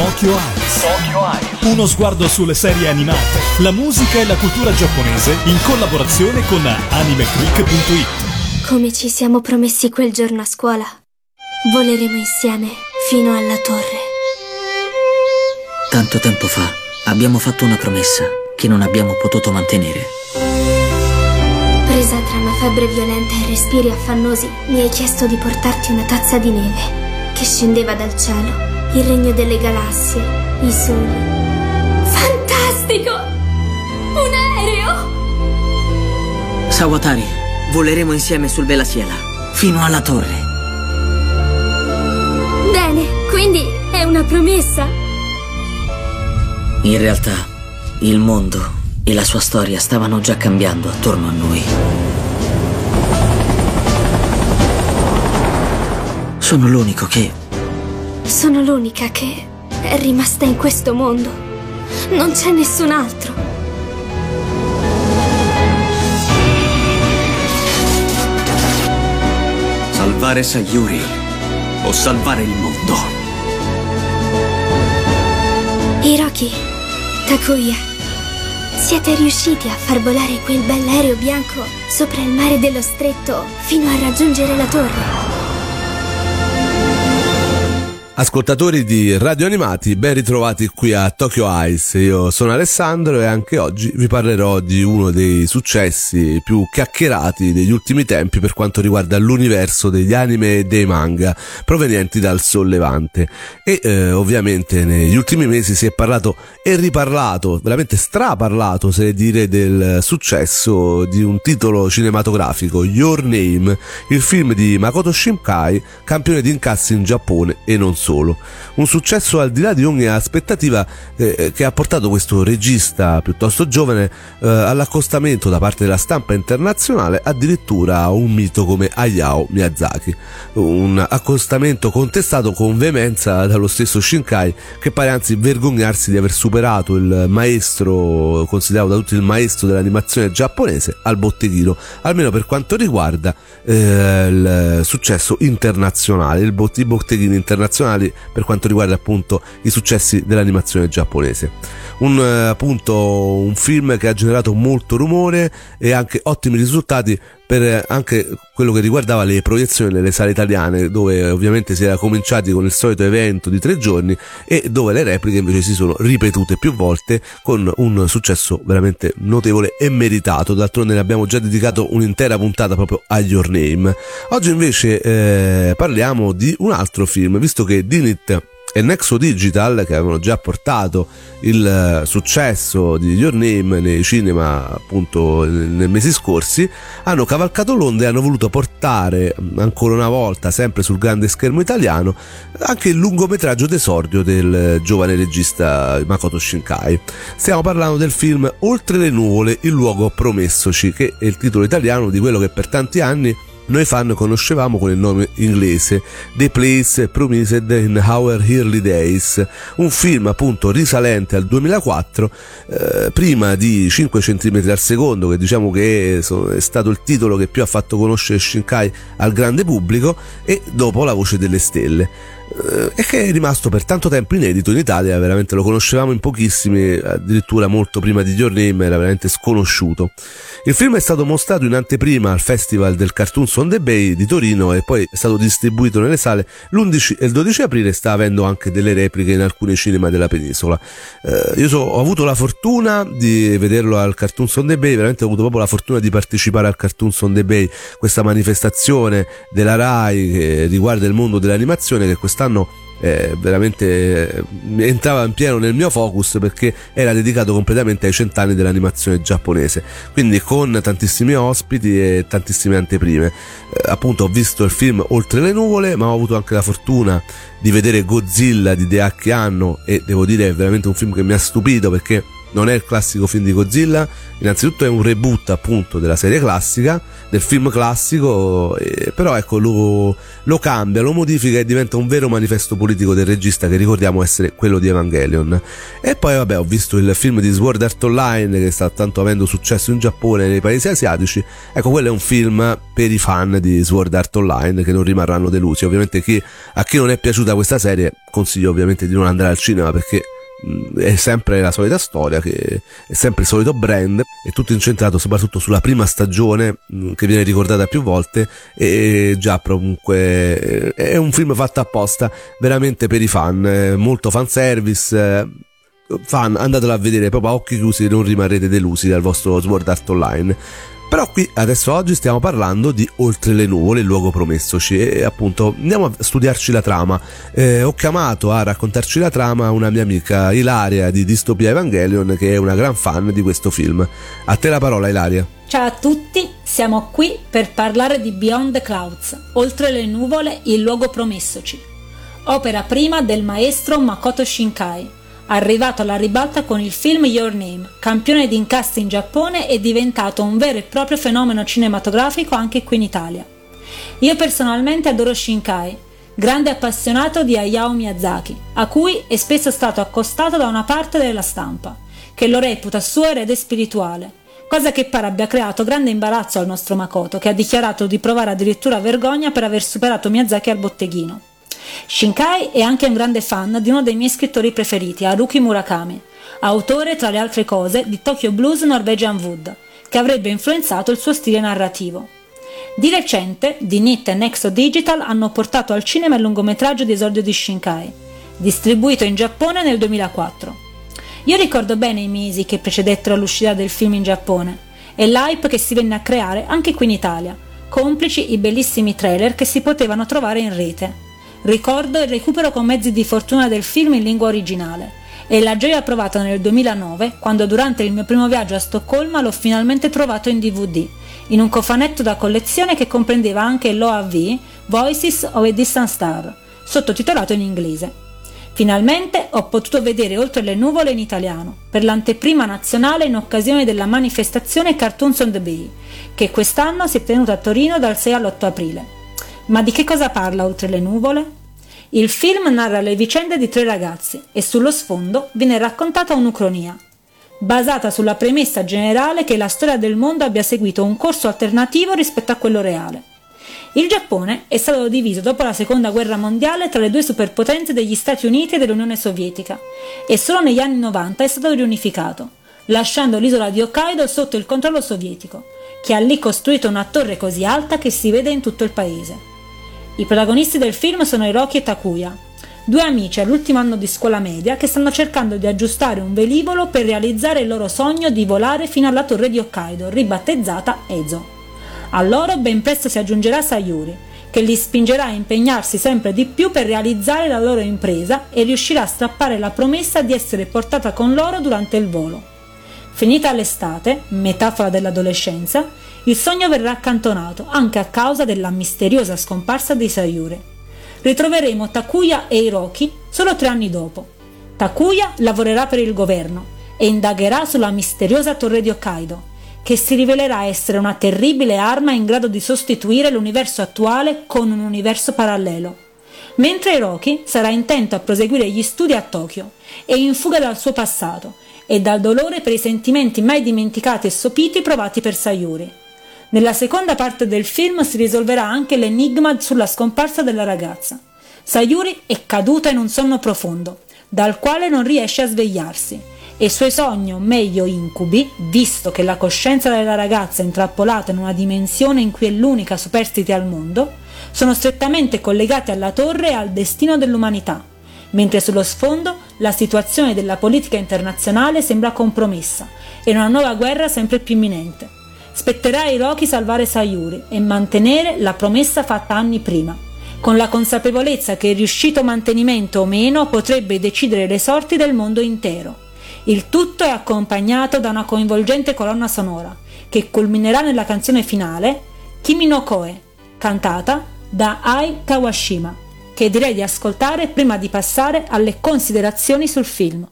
Tokyo Eyes. Tokyo Eyes. Uno sguardo sulle serie animate, la musica e la cultura giapponese in collaborazione con animeclick.it. Come ci siamo promessi quel giorno a scuola, voleremo insieme fino alla torre. Tanto tempo fa abbiamo fatto una promessa che non abbiamo potuto mantenere. Presa tra una febbre violenta e respiri affannosi, mi hai chiesto di portarti una tazza di neve che scendeva dal cielo, il regno delle galassie, i soli. Fantastico! Un aereo! Sawatari, voleremo insieme sul Velasiela, fino alla torre. Bene, quindi è una promessa? In realtà, il mondo e la sua storia stavano già cambiando attorno a noi. Sono l'unico che... Sono l'unica che è rimasta in questo mondo. Non c'è nessun altro. Salvare Sayuri o salvare il mondo. Hiroki, Takuya, siete riusciti a far volare quel bell'aereo bianco sopra il mare dello stretto fino a raggiungere la torre. Ascoltatori di Radio Animati, ben ritrovati qui a Tokyo Ice. Io sono Alessandro e anche oggi vi parlerò di uno dei successi più chiacchierati degli ultimi tempi per quanto riguarda l'universo degli anime e dei manga provenienti dal sollevante. E eh, ovviamente negli ultimi mesi si è parlato e riparlato, veramente straparlato se dire, del successo di un titolo cinematografico, Your Name, il film di Makoto Shinkai, campione di incassi in Giappone e non solo solo. Un successo al di là di ogni aspettativa eh, che ha portato questo regista piuttosto giovane eh, all'accostamento da parte della stampa internazionale addirittura a un mito come Hayao Miyazaki. Un accostamento contestato con veemenza dallo stesso Shinkai che pare anzi vergognarsi di aver superato il maestro, considerato da tutti il maestro dell'animazione giapponese, al botteghino, almeno per quanto riguarda eh, il successo internazionale, il bot- i botteghini internazionali internazionali per quanto riguarda appunto i successi dell'animazione giapponese. Un, eh, appunto, un film che ha generato molto rumore e anche ottimi risultati per eh, anche quello che riguardava le proiezioni nelle sale italiane dove ovviamente si era cominciati con il solito evento di tre giorni e dove le repliche invece si sono ripetute più volte con un successo veramente notevole e meritato. D'altronde ne abbiamo già dedicato un'intera puntata proprio a Your Name. Oggi invece eh, parliamo di un altro film visto che Dinit e Nexo Digital che avevano già portato il eh, successo di Your Name nei cinema appunto nei mesi scorsi hanno cavalcato l'onda e hanno voluto portare ancora una volta sempre sul grande schermo italiano anche il lungometraggio d'esordio del giovane regista Makoto Shinkai. Stiamo parlando del film Oltre le nuvole il luogo promessoci che è il titolo italiano di quello che per tanti anni noi fan conoscevamo con il nome inglese The Place Promised in Our Early Days, un film appunto risalente al 2004, eh, prima di 5 cm al secondo, che diciamo che è stato il titolo che più ha fatto conoscere Shinkai al grande pubblico, e dopo La voce delle stelle e che è rimasto per tanto tempo inedito in Italia, veramente lo conoscevamo in pochissimi, addirittura molto prima di Your Name era veramente sconosciuto. Il film è stato mostrato in anteprima al Festival del Cartoons on the Bay di Torino e poi è stato distribuito nelle sale l'11 e il 12 aprile sta avendo anche delle repliche in alcuni cinema della penisola. Eh, io so, ho avuto la fortuna di vederlo al Cartoons on the Bay, veramente ho avuto proprio la fortuna di partecipare al Cartoons on the Bay, questa manifestazione della RAI che riguarda il mondo dell'animazione che quest'anno eh, veramente eh, entrava in pieno nel mio focus perché era dedicato completamente ai cent'anni dell'animazione giapponese. Quindi con tantissimi ospiti e tantissime anteprime. Eh, appunto ho visto il film Oltre le nuvole ma ho avuto anche la fortuna di vedere Godzilla di Deaki Anno e devo dire è veramente un film che mi ha stupito perché non è il classico film di Godzilla, innanzitutto è un reboot appunto della serie classica, del film classico, eh, però ecco lo, lo, cambia, lo modifica e diventa un vero manifesto politico del regista che ricordiamo essere quello di Evangelion. E poi vabbè ho visto il film di Sword Art Online che sta tanto avendo successo in Giappone e nei paesi asiatici, ecco quello è un film per i fan di Sword Art Online che non rimarranno delusi, ovviamente chi, a chi non è piaciuta questa serie consiglio ovviamente di non andare al cinema perché è sempre la solita storia, che è sempre il solito brand, è tutto incentrato soprattutto sulla prima stagione mm, che viene ricordata più volte e già comunque è un film fatto apposta veramente per i fan, molto fanservice, fan andatelo a vedere proprio a occhi chiusi non rimarrete delusi dal vostro Sword Art Online però qui adesso oggi stiamo parlando di Oltre le nuvole, il luogo promessoci e appunto andiamo a studiarci la trama. Eh, ho chiamato a raccontarci la trama una mia amica Ilaria di Distopia Evangelion che è una gran fan di questo film. A te la parola Ilaria. Ciao a tutti, siamo qui per parlare di Beyond the Clouds, Oltre le nuvole, il luogo promessoci. Opera prima del maestro Makoto Shinkai arrivato alla ribalta con il film Your Name, campione di incassi in Giappone e diventato un vero e proprio fenomeno cinematografico anche qui in Italia. Io personalmente adoro Shinkai, grande appassionato di Hayao Miyazaki, a cui è spesso stato accostato da una parte della stampa, che lo reputa suo erede spirituale, cosa che pare abbia creato grande imbarazzo al nostro Makoto, che ha dichiarato di provare addirittura vergogna per aver superato Miyazaki al botteghino. Shinkai è anche un grande fan di uno dei miei scrittori preferiti, Haruki Murakami, autore tra le altre cose di Tokyo Blues Norwegian Wood, che avrebbe influenzato il suo stile narrativo. Di recente, di Nit e Nexo Digital hanno portato al cinema il lungometraggio di esordio di Shinkai, distribuito in Giappone nel 2004. Io ricordo bene i mesi che precedettero l'uscita del film in Giappone e l'hype che si venne a creare anche qui in Italia, complici i bellissimi trailer che si potevano trovare in rete. Ricordo il recupero con mezzi di fortuna del film in lingua originale e la gioia provata nel 2009 quando durante il mio primo viaggio a Stoccolma l'ho finalmente trovato in DVD, in un cofanetto da collezione che comprendeva anche l'OAV Voices of a Distant Star, sottotitolato in inglese. Finalmente ho potuto vedere Oltre le nuvole in italiano, per l'anteprima nazionale in occasione della manifestazione Cartoons on the Bay, che quest'anno si è tenuta a Torino dal 6 all'8 aprile. Ma di che cosa parla Oltre le nuvole? Il film narra le vicende di tre ragazzi e sullo sfondo viene raccontata un'ucronia, basata sulla premessa generale che la storia del mondo abbia seguito un corso alternativo rispetto a quello reale. Il Giappone è stato diviso dopo la seconda guerra mondiale tra le due superpotenze degli Stati Uniti e dell'Unione Sovietica e solo negli anni 90 è stato riunificato, lasciando l'isola di Hokkaido sotto il controllo sovietico, che ha lì costruito una torre così alta che si vede in tutto il paese. I protagonisti del film sono Hiroki e Takuya, due amici all'ultimo anno di scuola media che stanno cercando di aggiustare un velivolo per realizzare il loro sogno di volare fino alla torre di Hokkaido, ribattezzata Ezo. A loro ben presto si aggiungerà Sayuri, che li spingerà a impegnarsi sempre di più per realizzare la loro impresa e riuscirà a strappare la promessa di essere portata con loro durante il volo. Finita l'estate, metafora dell'adolescenza, il sogno verrà accantonato anche a causa della misteriosa scomparsa di Sayuri. Ritroveremo Takuya e Hiroki solo tre anni dopo. Takuya lavorerà per il governo e indagherà sulla misteriosa torre di Hokkaido, che si rivelerà essere una terribile arma in grado di sostituire l'universo attuale con un universo parallelo. Mentre Hiroki sarà intento a proseguire gli studi a Tokyo e in fuga dal suo passato e dal dolore per i sentimenti mai dimenticati e sopiti provati per Sayuri. Nella seconda parte del film si risolverà anche l'enigma sulla scomparsa della ragazza. Sayuri è caduta in un sonno profondo, dal quale non riesce a svegliarsi, e i suoi sogni, o meglio incubi, visto che la coscienza della ragazza è intrappolata in una dimensione in cui è l'unica superstite al mondo, sono strettamente collegati alla torre e al destino dell'umanità, mentre sullo sfondo la situazione della politica internazionale sembra compromessa e una nuova guerra sempre più imminente. Spetterà ai Rocky salvare Sayuri e mantenere la promessa fatta anni prima, con la consapevolezza che il riuscito mantenimento o meno potrebbe decidere le sorti del mondo intero. Il tutto è accompagnato da una coinvolgente colonna sonora, che culminerà nella canzone finale Kimi no Koe, cantata da Ai Kawashima, che direi di ascoltare prima di passare alle considerazioni sul film.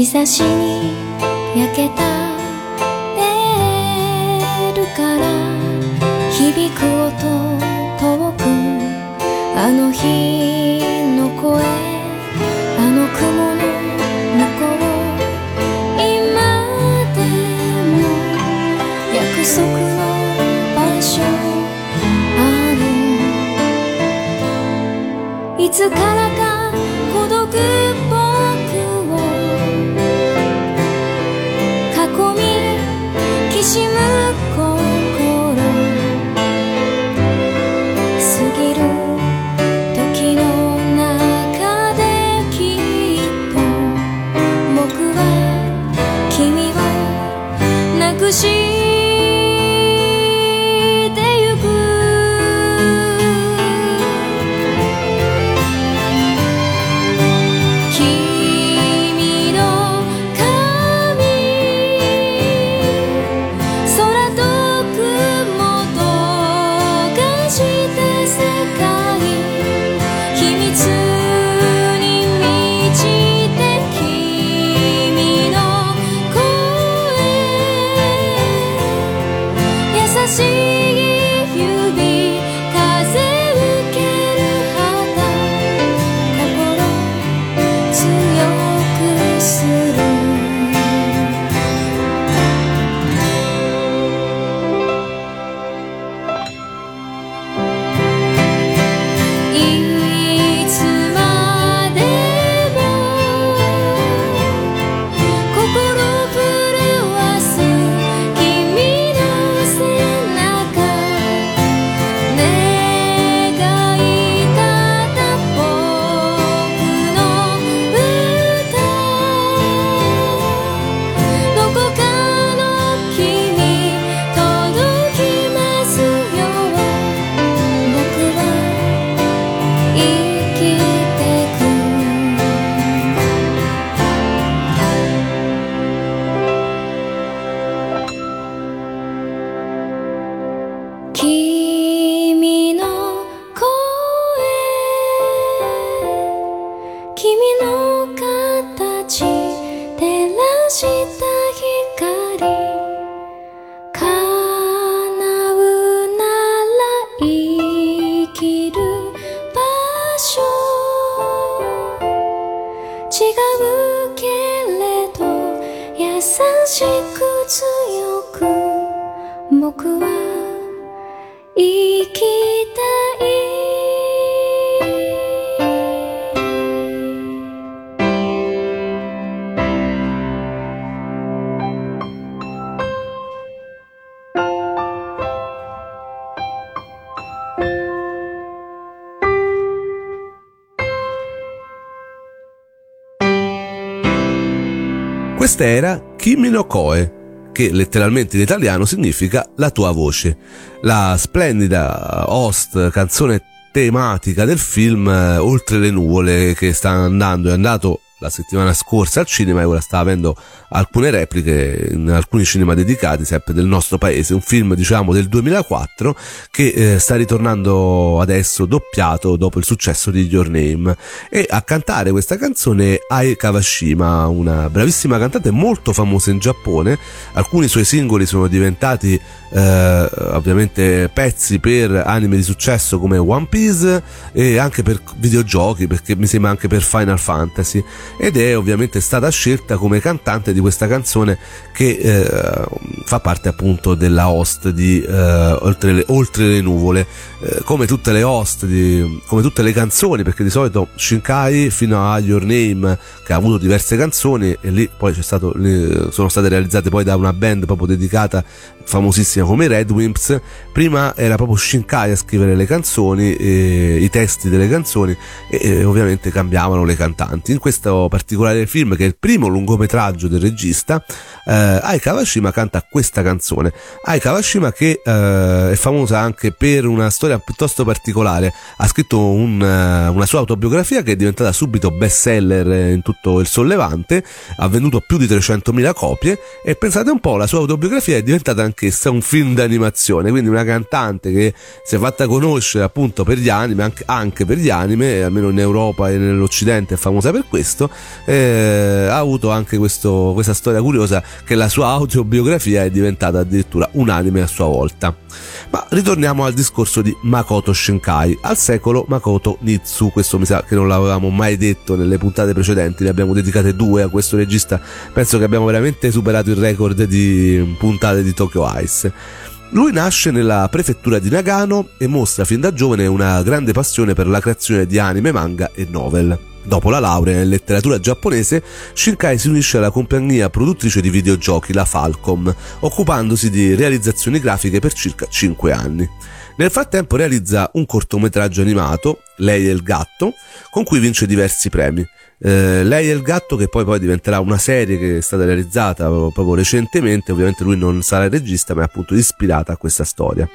日差しに焼けたレールから響く音遠くあの日の声あの雲の向こう今でも約束の場所あるいつからくしうけれど優しく強く僕は Questa era Kimi no Koe, che letteralmente in italiano significa la tua voce. La splendida host canzone tematica del film eh, Oltre le nuvole che sta andando, è andato la settimana scorsa al cinema e ora sta avendo alcune repliche in alcuni cinema dedicati sempre del nostro paese, un film diciamo del 2004 che eh, sta ritornando adesso doppiato dopo il successo di Your Name. E a cantare questa canzone Ai Kawashima, una bravissima cantante molto famosa in Giappone, alcuni suoi singoli sono diventati eh, ovviamente pezzi per anime di successo come One Piece e anche per videogiochi perché mi sembra anche per Final Fantasy ed è ovviamente stata scelta come cantante di questa canzone che eh, fa parte appunto della host di eh, oltre, le, oltre le nuvole eh, come tutte le host, di, come tutte le canzoni, perché di solito Shinkai fino a Your Name, che ha avuto diverse canzoni, e lì poi c'è stato, sono state realizzate poi da una band proprio dedicata, famosissima come Red Wimps, prima era proprio Shinkai a scrivere le canzoni, e, i testi delle canzoni, e, e ovviamente cambiavano le cantanti. In questo particolare film, che è il primo lungometraggio del regista, eh, Ai Kawashima canta questa canzone. Ai Kawashima che eh, è famosa anche per una storia piuttosto particolare, ha scritto un, eh, una sua autobiografia che è diventata subito bestseller in tutto il sollevante, ha venduto più di 300.000 copie e pensate un po', la sua autobiografia è diventata anch'essa un film d'animazione, quindi una cantante che si è fatta conoscere appunto per gli anime, anche, per gli anime, almeno in Europa e nell'Occidente è famosa per questo, eh, ha avuto anche questo, questa storia curiosa che la sua autobiografia è diventata addirittura unanime a sua volta. Ma ritorniamo al discorso di Makoto Shinkai, al secolo Makoto Nitsu, questo mi sa che non l'avevamo mai detto nelle puntate precedenti, ne abbiamo dedicate due a questo regista, penso che abbiamo veramente superato il record di puntate di Tokyo Ice. Lui nasce nella prefettura di Nagano e mostra fin da giovane una grande passione per la creazione di anime, manga e novel. Dopo la laurea in letteratura giapponese, Shinkai si unisce alla compagnia produttrice di videogiochi, la Falcom, occupandosi di realizzazioni grafiche per circa 5 anni. Nel frattempo realizza un cortometraggio animato, Lei e il gatto, con cui vince diversi premi. Eh, lei e il gatto che poi, poi diventerà una serie che è stata realizzata proprio, proprio recentemente, ovviamente lui non sarà il regista ma è appunto ispirata a questa storia.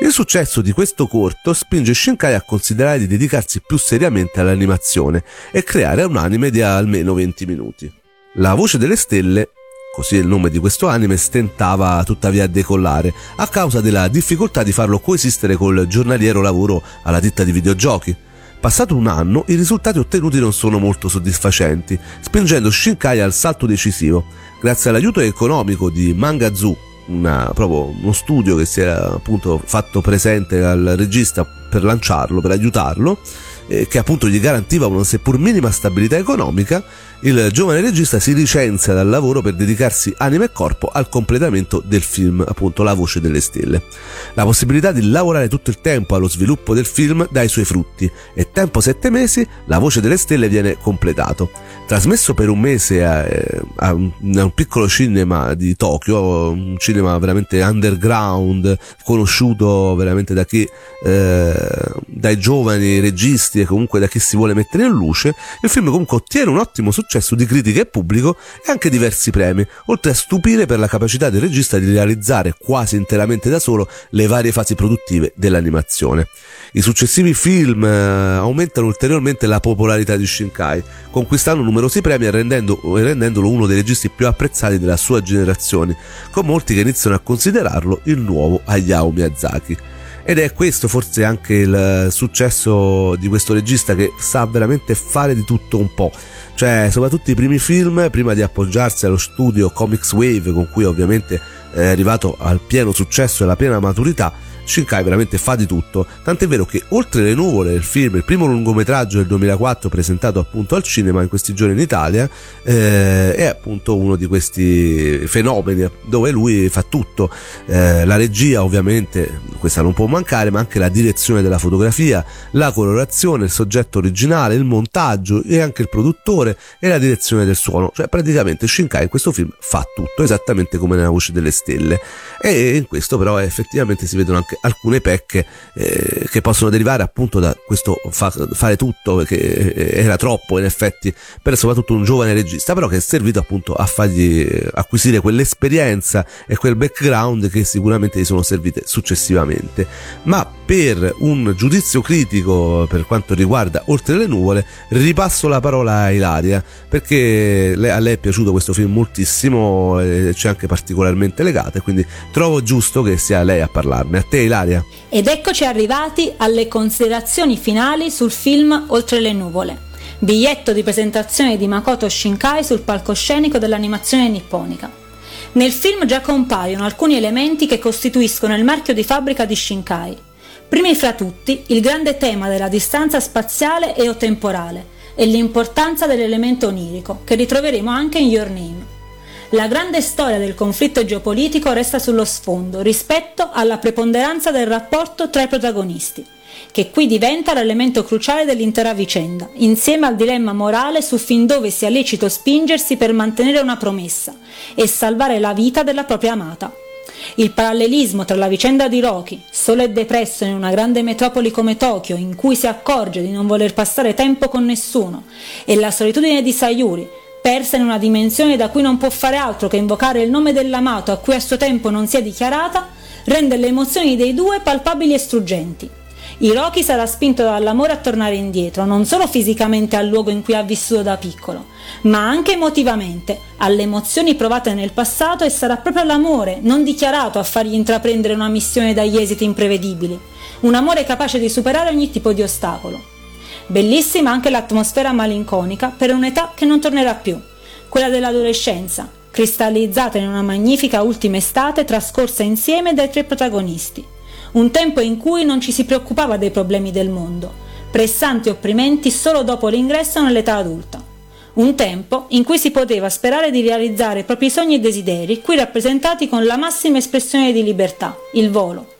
Il successo di questo corto spinge Shinkai a considerare di dedicarsi più seriamente all'animazione e creare un anime di almeno 20 minuti. La voce delle stelle così il nome di questo anime, stentava tuttavia a decollare a causa della difficoltà di farlo coesistere col giornaliero lavoro alla ditta di videogiochi. Passato un anno, i risultati ottenuti non sono molto soddisfacenti, spingendo Shinkai al salto decisivo. Grazie all'aiuto economico di Mangazoo, una, proprio uno studio che si era appunto fatto presente al regista per lanciarlo, per aiutarlo, eh, che appunto gli garantiva una seppur minima stabilità economica, il giovane regista si licenzia dal lavoro per dedicarsi anima e corpo al completamento del film, appunto La voce delle stelle. La possibilità di lavorare tutto il tempo allo sviluppo del film dà i suoi frutti e tempo sette mesi La voce delle stelle viene completato. Trasmesso per un mese a, a, un, a un piccolo cinema di Tokyo, un cinema veramente underground, conosciuto veramente da chi, eh, dai giovani registi e comunque da chi si vuole mettere in luce, il film comunque ottiene un ottimo successo successo di critica e pubblico e anche diversi premi, oltre a stupire per la capacità del regista di realizzare quasi interamente da solo le varie fasi produttive dell'animazione. I successivi film eh, aumentano ulteriormente la popolarità di Shinkai, conquistando numerosi premi e, rendendo, e rendendolo uno dei registi più apprezzati della sua generazione, con molti che iniziano a considerarlo il nuovo Hayao Miyazaki. Ed è questo forse anche il successo di questo regista che sa veramente fare di tutto un po'. Cioè, soprattutto i primi film, prima di appoggiarsi allo studio Comics Wave, con cui ovviamente è arrivato al pieno successo e alla piena maturità, Shinkai veramente fa di tutto, tant'è vero che oltre le nuvole il film, il primo lungometraggio del 2004 presentato appunto al cinema in questi giorni in Italia, eh, è appunto uno di questi fenomeni dove lui fa tutto, eh, la regia ovviamente, questa non può mancare, ma anche la direzione della fotografia, la colorazione, il soggetto originale, il montaggio e anche il produttore e la direzione del suono, cioè praticamente Shinkai in questo film fa tutto esattamente come nella voce delle stelle. E in questo però effettivamente si vedono anche alcune pecche eh, che possono derivare appunto da questo fa- fare tutto che eh, era troppo in effetti per soprattutto un giovane regista però che è servito appunto a fargli acquisire quell'esperienza e quel background che sicuramente gli sono servite successivamente. Ma per un giudizio critico per quanto riguarda Oltre le nuvole ripasso la parola a Ilaria perché a lei è piaciuto questo film moltissimo e ci è anche particolarmente legata quindi trovo giusto che sia lei a parlarne. A te Ilaria. Ed eccoci arrivati alle considerazioni finali sul film Oltre le nuvole. Biglietto di presentazione di Makoto Shinkai sul palcoscenico dell'animazione nipponica. Nel film già compaiono alcuni elementi che costituiscono il marchio di fabbrica di Shinkai. Primi fra tutti il grande tema della distanza spaziale e o temporale e l'importanza dell'elemento onirico, che ritroveremo anche in Your Name. La grande storia del conflitto geopolitico resta sullo sfondo rispetto alla preponderanza del rapporto tra i protagonisti, che qui diventa l'elemento cruciale dell'intera vicenda, insieme al dilemma morale su fin dove sia lecito spingersi per mantenere una promessa e salvare la vita della propria amata. Il parallelismo tra la vicenda di Rocky, solo e depresso in una grande metropoli come Tokyo, in cui si accorge di non voler passare tempo con nessuno, e la solitudine di Sayuri, persa in una dimensione da cui non può fare altro che invocare il nome dell'amato a cui a suo tempo non si è dichiarata, rende le emozioni dei due palpabili e struggenti. Hiroki sarà spinto dall'amore a tornare indietro, non solo fisicamente al luogo in cui ha vissuto da piccolo, ma anche emotivamente, alle emozioni provate nel passato e sarà proprio l'amore, non dichiarato, a fargli intraprendere una missione dagli esiti imprevedibili, un amore capace di superare ogni tipo di ostacolo. Bellissima anche l'atmosfera malinconica per un'età che non tornerà più, quella dell'adolescenza, cristallizzata in una magnifica ultima estate trascorsa insieme dai tre protagonisti un tempo in cui non ci si preoccupava dei problemi del mondo, pressanti e opprimenti solo dopo l'ingresso nell'età adulta. Un tempo in cui si poteva sperare di realizzare i propri sogni e desideri, qui rappresentati con la massima espressione di libertà, il volo.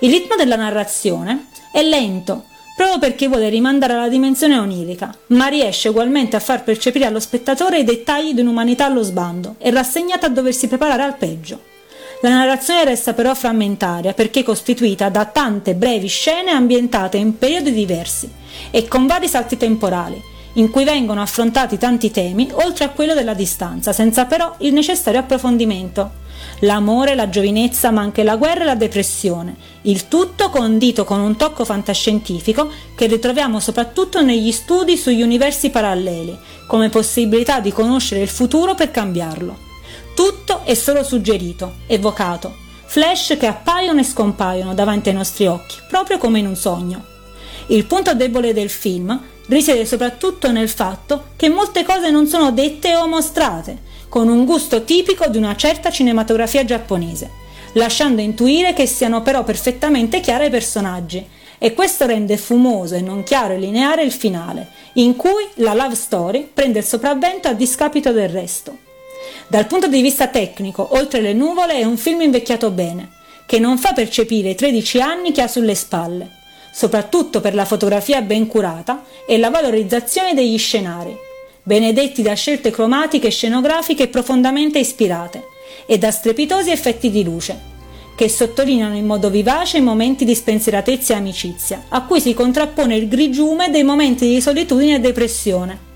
Il ritmo della narrazione è lento, proprio perché vuole rimandare alla dimensione onirica, ma riesce ugualmente a far percepire allo spettatore i dettagli di un'umanità allo sbando e rassegnata a doversi preparare al peggio. La narrazione resta però frammentaria perché costituita da tante brevi scene ambientate in periodi diversi e con vari salti temporali, in cui vengono affrontati tanti temi oltre a quello della distanza, senza però il necessario approfondimento. L'amore, la giovinezza, ma anche la guerra e la depressione, il tutto condito con un tocco fantascientifico che ritroviamo soprattutto negli studi sugli universi paralleli, come possibilità di conoscere il futuro per cambiarlo. Tutto è solo suggerito, evocato, flash che appaiono e scompaiono davanti ai nostri occhi, proprio come in un sogno. Il punto debole del film risiede soprattutto nel fatto che molte cose non sono dette o mostrate, con un gusto tipico di una certa cinematografia giapponese, lasciando intuire che siano però perfettamente chiari i personaggi, e questo rende fumoso e non chiaro e lineare il finale, in cui la love story prende il sopravvento a discapito del resto. Dal punto di vista tecnico, Oltre le nuvole è un film invecchiato bene, che non fa percepire i 13 anni che ha sulle spalle, soprattutto per la fotografia ben curata e la valorizzazione degli scenari, benedetti da scelte cromatiche e scenografiche profondamente ispirate e da strepitosi effetti di luce, che sottolineano in modo vivace i momenti di spensieratezza e amicizia, a cui si contrappone il grigiume dei momenti di solitudine e depressione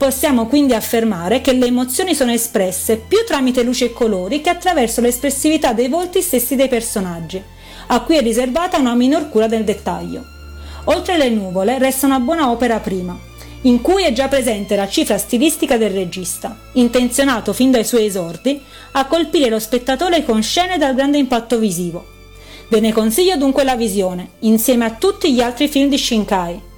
Possiamo quindi affermare che le emozioni sono espresse più tramite luce e colori che attraverso l'espressività dei volti stessi dei personaggi, a cui è riservata una minor cura del dettaglio. Oltre le nuvole resta una buona opera prima, in cui è già presente la cifra stilistica del regista, intenzionato fin dai suoi esordi a colpire lo spettatore con scene dal grande impatto visivo. Ve ne consiglio dunque la visione, insieme a tutti gli altri film di Shinkai,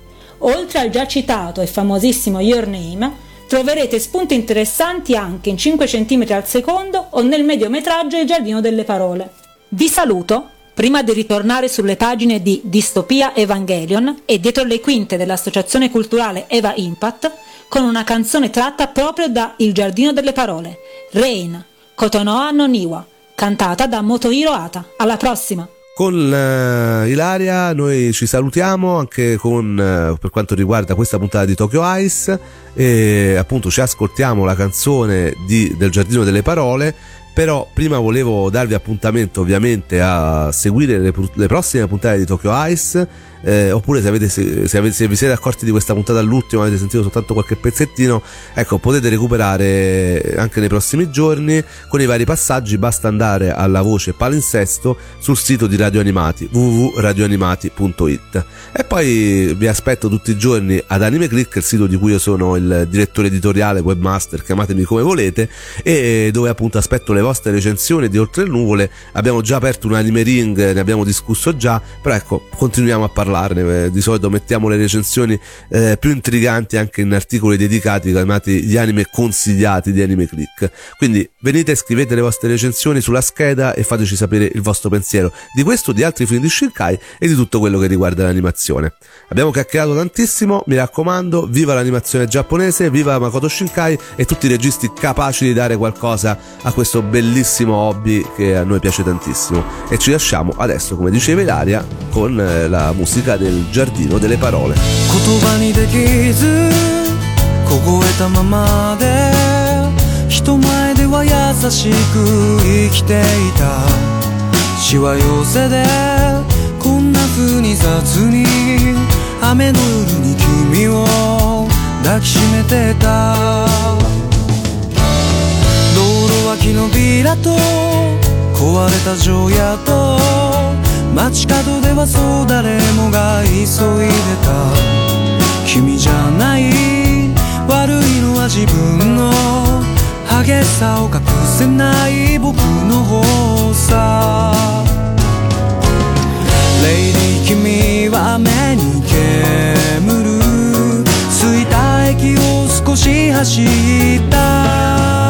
Oltre al già citato e famosissimo Your Name, troverete spunti interessanti anche in 5 cm al secondo o nel mediometraggio Il giardino delle parole. Vi saluto prima di ritornare sulle pagine di Distopia Evangelion e dietro le quinte dell'associazione culturale Eva Impact con una canzone tratta proprio da Il giardino delle parole, Rain, Kotonoa no Niwa, cantata da Motohiro Ata. Alla prossima! Con uh, Ilaria noi ci salutiamo anche con, uh, per quanto riguarda questa puntata di Tokyo Ice e appunto ci ascoltiamo la canzone di, del Giardino delle Parole però prima volevo darvi appuntamento ovviamente a seguire le, le prossime puntate di Tokyo Ice eh, oppure se, avete, se, se, vi siete accorti di questa puntata all'ultimo avete sentito soltanto qualche pezzettino ecco potete recuperare anche nei prossimi giorni. Con i vari passaggi basta andare alla voce palinsesto sul sito di Radio Animati www.radioanimati.it e poi vi aspetto tutti i giorni ad Anime Click il sito di cui io sono il direttore editoriale webmaster chiamatemi come volete e dove appunto aspetto le vostre recensioni di Oltre le Nuvole abbiamo già aperto un anime ring ne abbiamo discusso già però ecco continuiamo a parlarne. Eh, di solito mettiamo le recensioni eh, più intriganti anche in articoli dedicati chiamati gli anime consigliati di Anime Click. Quindi venite, scrivete le vostre recensioni sulla scheda e fateci sapere il vostro pensiero di questo, di altri film di Shinkai e di tutto quello che riguarda l'animazione. Abbiamo chiacchierato tantissimo, mi raccomando, viva l'animazione giapponese, viva Makoto Shinkai e tutti i registi capaci di dare qualcosa a questo bellissimo hobby che a noi piace tantissimo. E ci lasciamo adesso, come diceva Ilaria, con eh, la musica del giardino delle parole. 言葉にできず凍えたままで人前では優しく生きていたしわ寄せでこんな風に雑に雨の夜に君を抱きしめてた 道路脇のビラと壊れた城屋と街角ではそう誰もが急いでた。君じゃない悪いのは自分の。激しさを隠せない僕の方さ。レイディ君は目に煙。るついた駅を少し走った。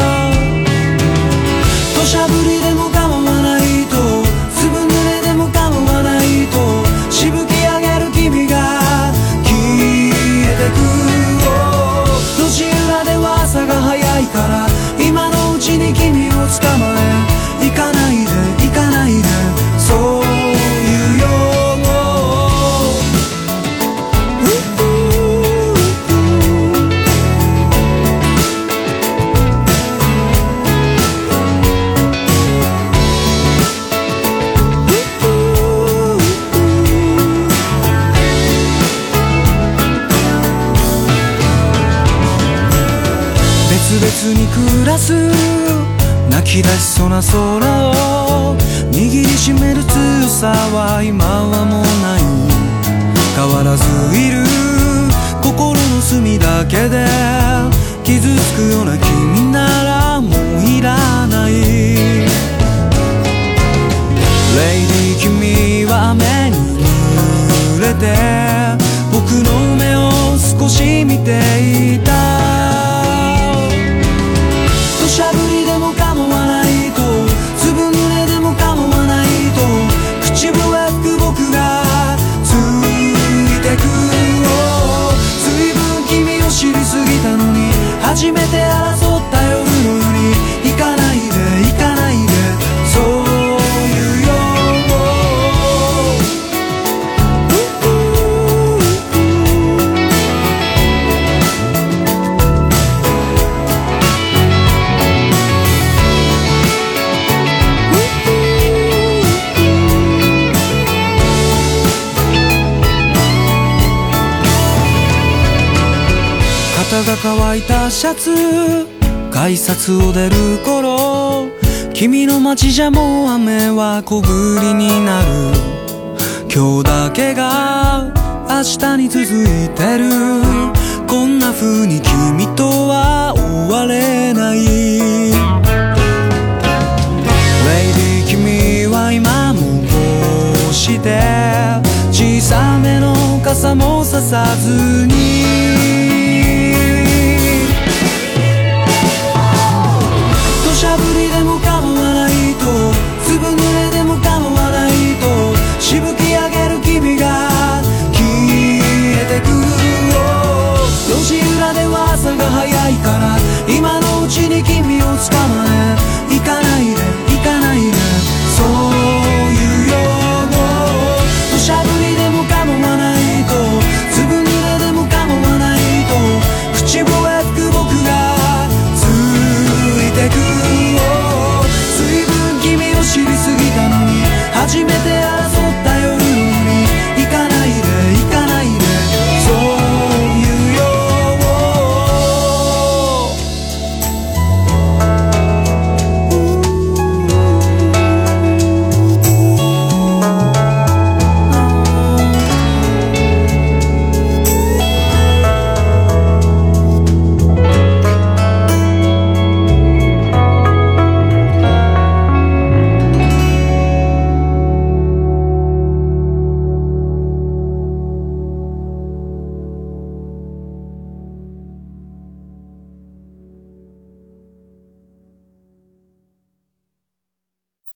し肩が乾いたシャツ。改札を出る頃君の街じゃもう雨は小降りになる。今日だけが明日に続いてる。こんな風に君とは終われない。レイディ君は今もこうして小さめの傘もささずに。が早いから今のうちに君を捕まえ行かないで。